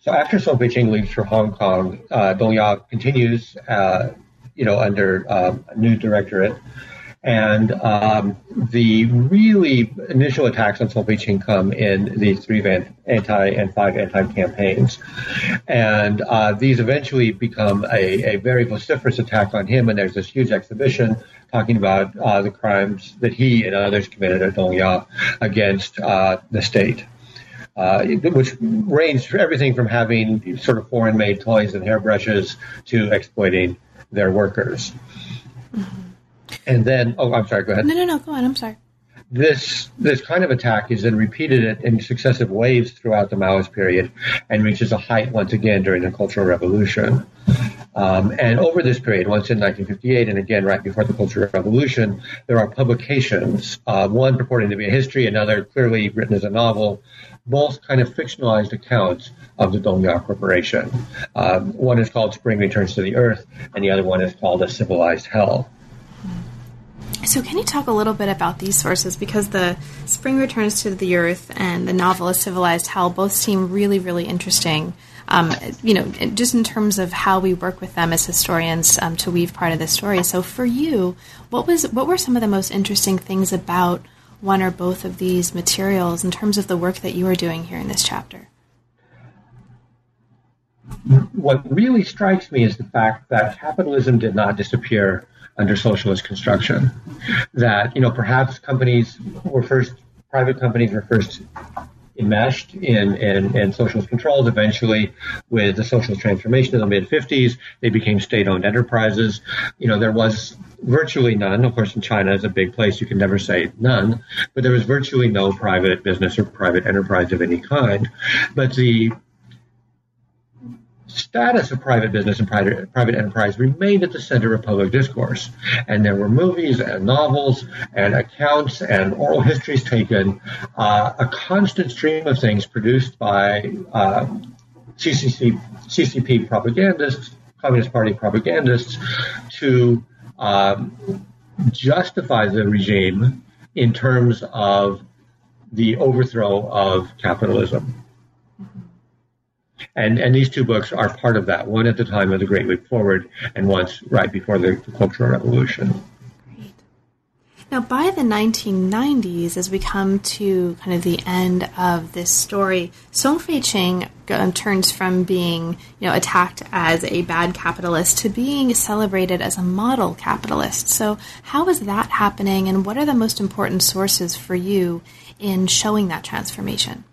Speaker 2: So after Song Fei-ching leaves for Hong Kong, uh, Dong Ya continues, uh, you know, under uh, a new directorate and um, the really initial attacks on Fei-ching come in these three anti and five anti campaigns. And uh, these eventually become a, a, very vociferous attack on him. And there's this huge exhibition talking about uh, the crimes that he and others committed at Dongya against uh, the state. Uh, which ranged everything from having sort of foreign made toys and hairbrushes to exploiting their workers. Mm-hmm. And then, oh, I'm sorry. Go ahead.
Speaker 1: No, no, no. Go on. I'm sorry.
Speaker 2: This this kind of attack is then repeated in successive waves throughout the Maoist period, and reaches a height once again during the Cultural Revolution. Um, and over this period, once in 1958 and again right before the Cultural Revolution, there are publications, uh, one purporting to be a history, another clearly written as a novel, both kind of fictionalized accounts of the Dongya Corporation. Um, one is called Spring Returns to the Earth, and the other one is called A Civilized Hell.
Speaker 1: So, can you talk a little bit about these sources? Because the Spring Returns to the Earth and the novel A Civilized Hell both seem really, really interesting. Um, you know, just in terms of how we work with them as historians um, to weave part of the story. So, for you, what was what were some of the most interesting things about one or both of these materials in terms of the work that you are doing here in this chapter?
Speaker 2: What really strikes me is the fact that capitalism did not disappear under socialist construction. That, you know, perhaps companies were first, private companies were first enmeshed in, in, in socialist controls. Eventually, with the socialist transformation in the mid 50s, they became state owned enterprises. You know, there was virtually none. Of course, in China is a big place. You can never say none, but there was virtually no private business or private enterprise of any kind. But the status of private business and private, private enterprise remained at the center of public discourse. And there were movies and novels and accounts and oral histories taken, uh, a constant stream of things produced by uh, CCC, CCP propagandists, Communist Party propagandists, to um, justify the regime in terms of the overthrow of capitalism. And, and these two books are part of that, one at the time of the Great Leap Forward and once right before the, the Cultural Revolution.
Speaker 1: Great. Now, by the 1990s, as we come to kind of the end of this story, Song Fei-ching um, turns from being, you know, attacked as a bad capitalist to being celebrated as a model capitalist. So, how is that happening, and what are the most important sources for you in showing that transformation?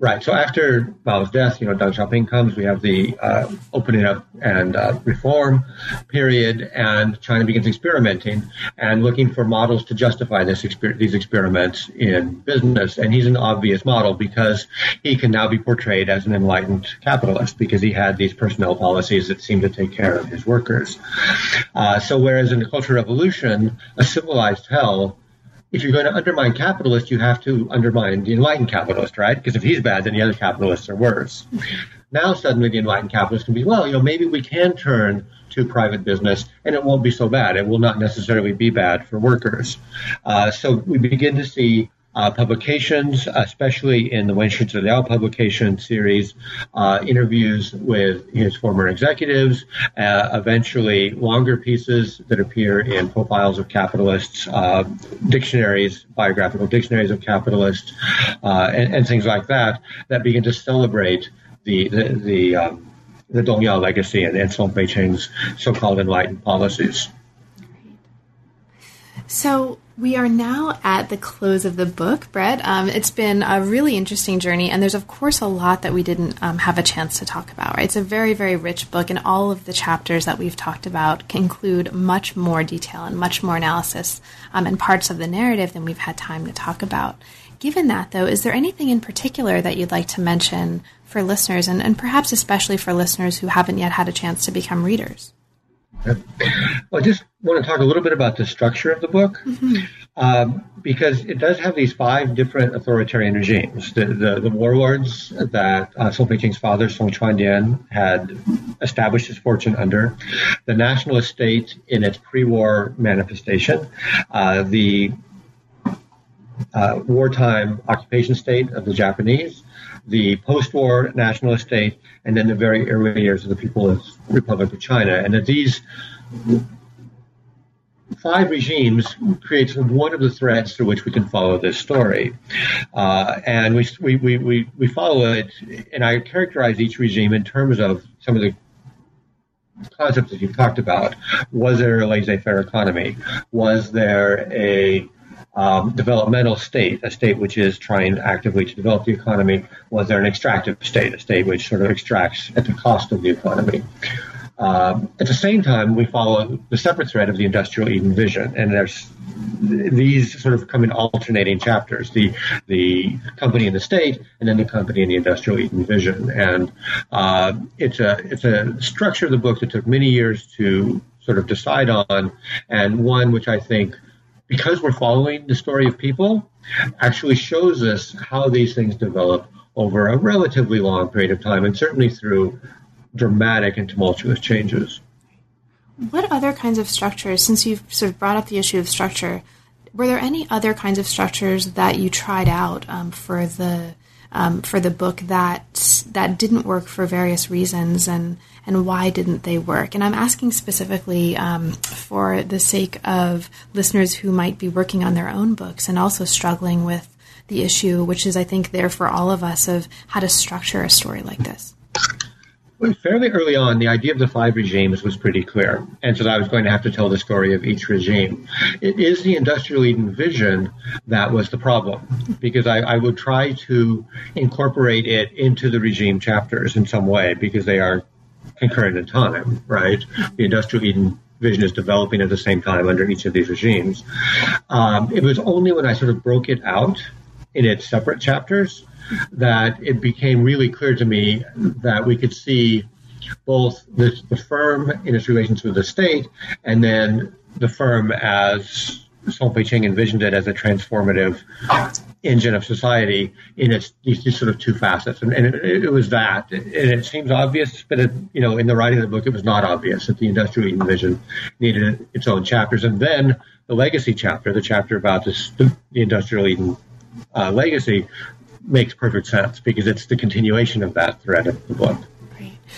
Speaker 2: Right. So after Mao's death, you know, Deng Xiaoping comes. We have the uh, opening up and uh, reform period, and China begins experimenting and looking for models to justify this exper- these experiments in business. And he's an obvious model because he can now be portrayed as an enlightened capitalist because he had these personnel policies that seemed to take care of his workers. Uh, so whereas in the Cultural Revolution, a civilized hell if you're going to undermine capitalists, you have to undermine the enlightened capitalist, right? Because if he's bad, then the other capitalists are worse. Now suddenly the enlightened capitalist can be, well, you know, maybe we can turn to private business and it won't be so bad. It will not necessarily be bad for workers. Uh, so we begin to see uh, publications, especially in the Shi Liao publication series, uh, interviews with his former executives, uh, eventually longer pieces that appear in profiles of capitalists, uh, dictionaries, biographical dictionaries of capitalists, uh, and, and, things like that, that begin to celebrate the, the, the um, the Dongya legacy and, Song Fei-ching's so-called enlightened policies.
Speaker 1: So we are now at the close of the book, Brett. Um, it's been a really interesting journey, and there's of course a lot that we didn't um, have a chance to talk about. Right? It's a very, very rich book, and all of the chapters that we've talked about include much more detail and much more analysis um, and parts of the narrative than we've had time to talk about. Given that, though, is there anything in particular that you'd like to mention for listeners, and, and perhaps especially for listeners who haven't yet had a chance to become readers?
Speaker 2: Well, I just want to talk a little bit about the structure of the book, mm-hmm. um, because it does have these five different authoritarian regimes. The, the, the warlords that uh, Song Pei-cheng's father, Song Chuandian, had established his fortune under, the nationalist state in its pre-war manifestation, uh, the uh, wartime occupation state of the Japanese, the post-war national state, and then the very early years of the People's Republic of China. And that these five regimes creates one of the threads through which we can follow this story. Uh, and we, we, we, we follow it, and I characterize each regime in terms of some of the concepts that you've talked about. Was there a laissez-faire economy? Was there a um, developmental state, a state which is trying actively to develop the economy? Was there an extractive state, a state which sort of extracts at the cost of the economy? Um, at the same time, we follow the separate thread of the industrial Eden vision, and there's these sort of come in alternating chapters: the the company and the state, and then the company and the industrial Eden vision. And uh, it's a it's a structure of the book that took many years to sort of decide on, and one which I think because we're following the story of people, actually shows us how these things develop over a relatively long period of time, and certainly through dramatic and tumultuous changes.
Speaker 1: What other kinds of structures, since you've sort of brought up the issue of structure, were there any other kinds of structures that you tried out um, for the um, for the book that that didn't work for various reasons, and and why didn't they work? And I'm asking specifically um, for the sake of listeners who might be working on their own books and also struggling with the issue, which is I think there for all of us of how to structure a story like this.
Speaker 2: Well, fairly early on, the idea of the five regimes was pretty clear, and so I was going to have to tell the story of each regime. It is the industrial Eden vision that was the problem, because I, I would try to incorporate it into the regime chapters in some way, because they are concurrent in time, right? The industrial Eden vision is developing at the same time under each of these regimes. Um, it was only when I sort of broke it out in its separate chapters that it became really clear to me that we could see both the, the firm in its relations with the state and then the firm as Song Pei-cheng envisioned it as a transformative engine of society in its these, sort of two facets, and, and it, it, was that. And it seems obvious, but it, you know, in the writing of the book, it was not obvious that the industrial Eden vision needed its own chapters, and then the legacy chapter, the chapter about this, the, the industrial Eden uh, legacy, makes perfect sense because it's the continuation of that thread of the book.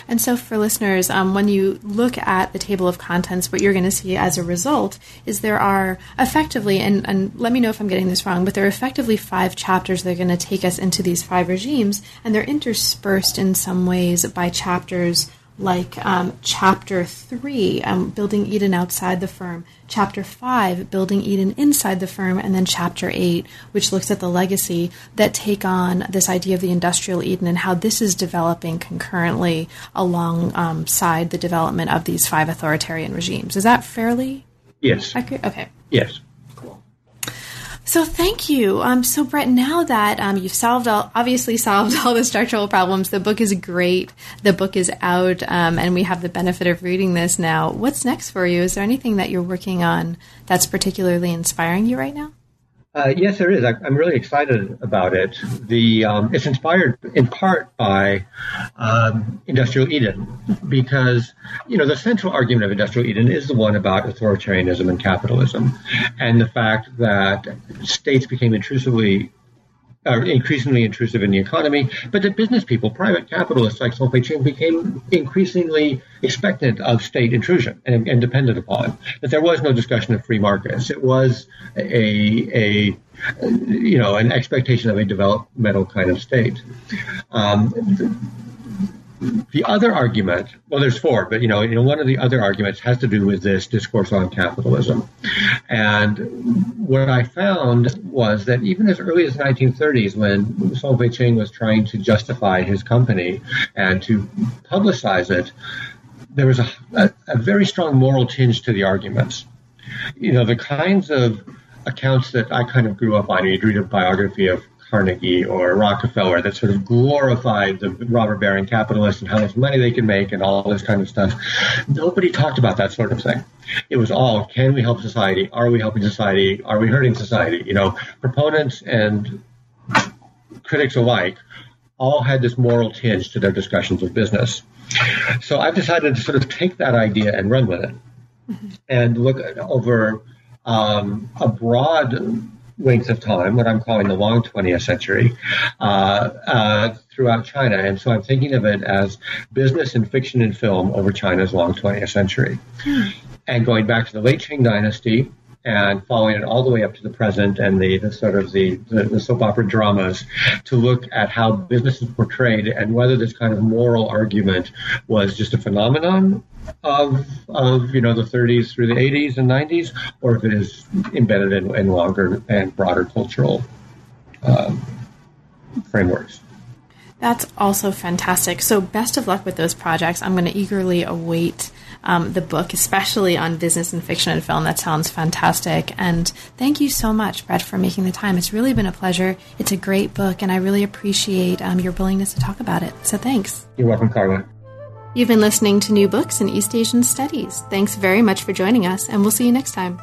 Speaker 1: And so, for listeners, um, when you look at the table of contents, what you're going to see as a result is there are effectively, and, and let me know if I'm getting this wrong, but there are effectively five chapters that are going to take us into these five regimes, and they're interspersed in some ways by chapters like um, chapter 3, um, building Eden outside the firm, chapter 5, building Eden inside the firm, and then chapter 8, which looks at the legacy that take on this idea of the industrial Eden and how this is developing concurrently alongside um, the development of these five authoritarian regimes. Is that fairly?
Speaker 2: Yes.
Speaker 1: Accurate? Okay.
Speaker 2: Yes.
Speaker 1: So thank you. Um, so Brett, now that um, you've solved all, obviously solved all the structural problems, the book is great. The book is out, um, and we have the benefit of reading this now. What's next for you? Is there anything that you're working on that's particularly inspiring you right now?
Speaker 2: Uh, yes, there is. I, am really excited about it. The um, it's inspired in part by um, Industrial Eden because you know the central argument of Industrial Eden is the one about authoritarianism and capitalism, and the fact that states became intrusively are increasingly intrusive in the economy, but that business people, private capitalists like Song Pei-cheng, became increasingly expectant of state intrusion and, and, dependent upon. That there was no discussion of free markets. It was a, a you know an expectation of a developmental kind of state. Um, the other argument, well, there's four, but you know, you know, one of the other arguments has to do with this discourse on capitalism. And what I found was that even as early as the 1930s, when Song Fei-ching was trying to justify his company and to publicize it, there was a, a, a very strong moral tinge to the arguments. You know, the kinds of accounts that I kind of grew up on. You'd read a biography of Carnegie or Rockefeller that sort of glorified the robber baron capitalists and how much money they can make and all this kind of stuff. Nobody talked about that sort of thing. It was all, can we help society? Are we helping society? Are we hurting society? You know, proponents and critics alike all had this moral tinge to their discussions of business. So I've decided to sort of take that idea and run with it mm-hmm. and look over um, a broad length of time, what I'm calling the long 20th century, uh, uh, throughout China. And so I'm thinking of it as business and fiction and film over China's long 20th century. Hmm. And going back to the late Qing dynasty, and following it all the way up to the present and the, the sort of the, the, the, soap opera dramas to look at how business is portrayed and whether this kind of moral argument was just a phenomenon of, of you know the 30s through the 80s and 90s or if it is embedded in, in longer and broader cultural um, frameworks.
Speaker 1: That's also fantastic. So, best of luck with those projects. I'm going to eagerly await um, the book, especially on business and fiction and film. That sounds fantastic. And thank you so much, Brett, for making the time. It's really been a pleasure. It's a great book, and I really appreciate um, your willingness to talk about it. So, thanks.
Speaker 2: You're welcome, Carla.
Speaker 1: You've been listening to New Books in East Asian Studies. Thanks very much for joining us, and we'll see you next time.